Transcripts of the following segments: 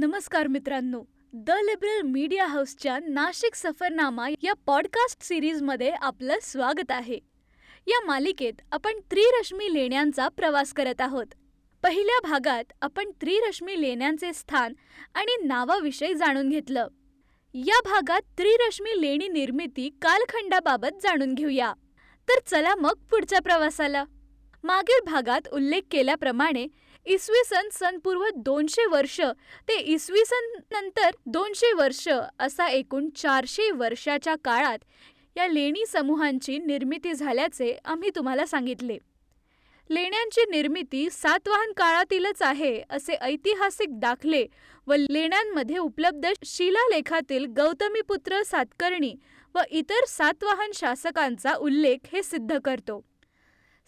नमस्कार मित्रांनो. The liberal media हाऊसच्या नाशिक सफरनामा या पॉडकास्ट सिरीजमध्ये आपलं स्वागत आहे. या मालिकेत आपण त्रिरश्मी लेण्यांचा प्रवास करत आहोत. पहिल्या भागात आपण त्रिरश्मी लेण्यांचे स्थान आणि नावाविषयी जाणून घेतलं. या भागात त्रिरश्मी लेणी निर्मिती कालखंडाबाबत जाणून घेऊया. तर चला मग पुढच्या प्रवासाला. मागील भागात उल्लेख केल्याप्रमाणे इसवी सन सनपूर्व दोनशे वर्ष. ते इसवी सन नंतर दोनशे वर्ष असा एकूण चारशे वर्षाच्या काळात या लेणी समूहांची निर्मिती झाल्याचे आम्ही तुम्हाला सांगितले. लेण्यांची निर्मिती सातवाहन काळातीलच आहे असे ऐतिहासिक दाखले व लेण्यांमध्ये उपलब्ध शिलालेखातील गौतमीपुत्र सातकर्णी व इतर सातवाहन शासकांचा उल्लेख हे सिद्ध करतो.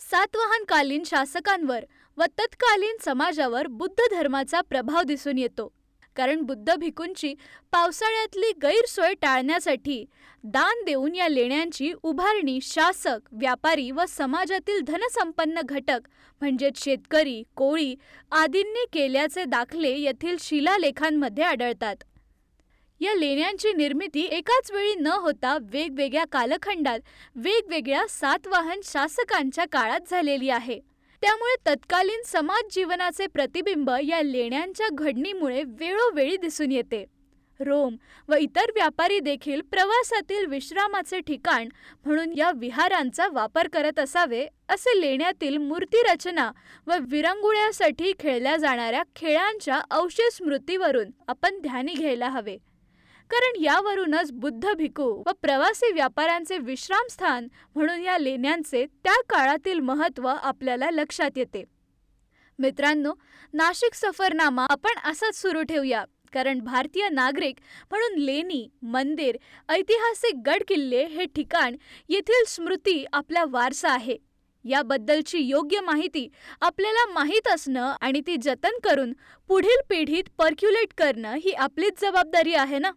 सातवाहनकालीन शासकांवर व तत्कालीन समाजावर बुद्ध धर्माचा प्रभाव दिसून येतो. कारण बुद्ध भिकूंची पावसाळ्यातली गैरसोय टाळण्यासाठी दान देऊन या लेण्यांची उभारणी शासक व्यापारी व समाजातील धनसंपन्न घटक म्हणजेच शेतकरी कोळी आदींनी केल्याचे दाखले येथील शिलालेखांमध्ये आढळतात. या लेण्यांची निर्मिती एकाच वेळी न होता वेगवेगळ्या कालखंडात वेगवेगळ्या सातवाहन शासकांच्या काळात झालेली आहे. त्यामुळे तत्कालीन समाज जीवनाचे प्रतिबिंब या लेण्यांच्या घडणीमुळे वेळोवेळी दिसून येते. रोम व इतर व्यापारी देखील प्रवासातील विश्रामाचे ठिकाण म्हणून या विहारांचा वापर करत असावे असे लेण्यातील मूर्तिरचना व विरंगुळ्यासाठी खेळल्या जाणाऱ्या खेळांच्या अवशेष स्मृतीवरून आपण ध्यानी घ्यायला हवे. कारण यावरूनच बुद्ध भिकू व प्रवासी व्यापाऱ्यांचे विश्रामस्थान म्हणून या लेण्यांचे त्या काळातील महत्त्व आपल्याला लक्षात येते. मित्रांनो नाशिक सफरनामा आपण असाच सुरू ठेवूया कारण भारतीय नागरिक म्हणून लेणी मंदिर ऐतिहासिक गड किल्ले हे ठिकाण येथील स्मृती आपला वारसा आहे. याबद्दलची योग्य माहिती आपल्याला माहीत असणं आणि ती जतन करून पुढील पिढीत पर्क्युलेट करणं ही आपलीच जबाबदारी आहे ना?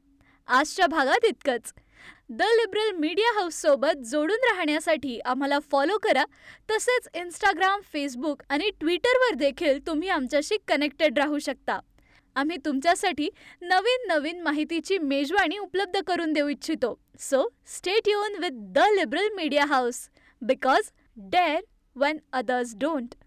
आजच्या भागात इतकंच. द लिबरल मीडिया हाऊससोबत जोडून राहण्यासाठी आम्हाला फॉलो करा. तसेच इंस्टाग्राम फेसबुक आणि ट्विटरवर देखील तुम्ही आमच्याशी कनेक्टेड राहू शकता. आम्ही तुमच्यासाठी नवीन नवीन माहितीची मेजवानी उपलब्ध करून देऊ इच्छितो. So state युन with the liberal media house because dare when others don't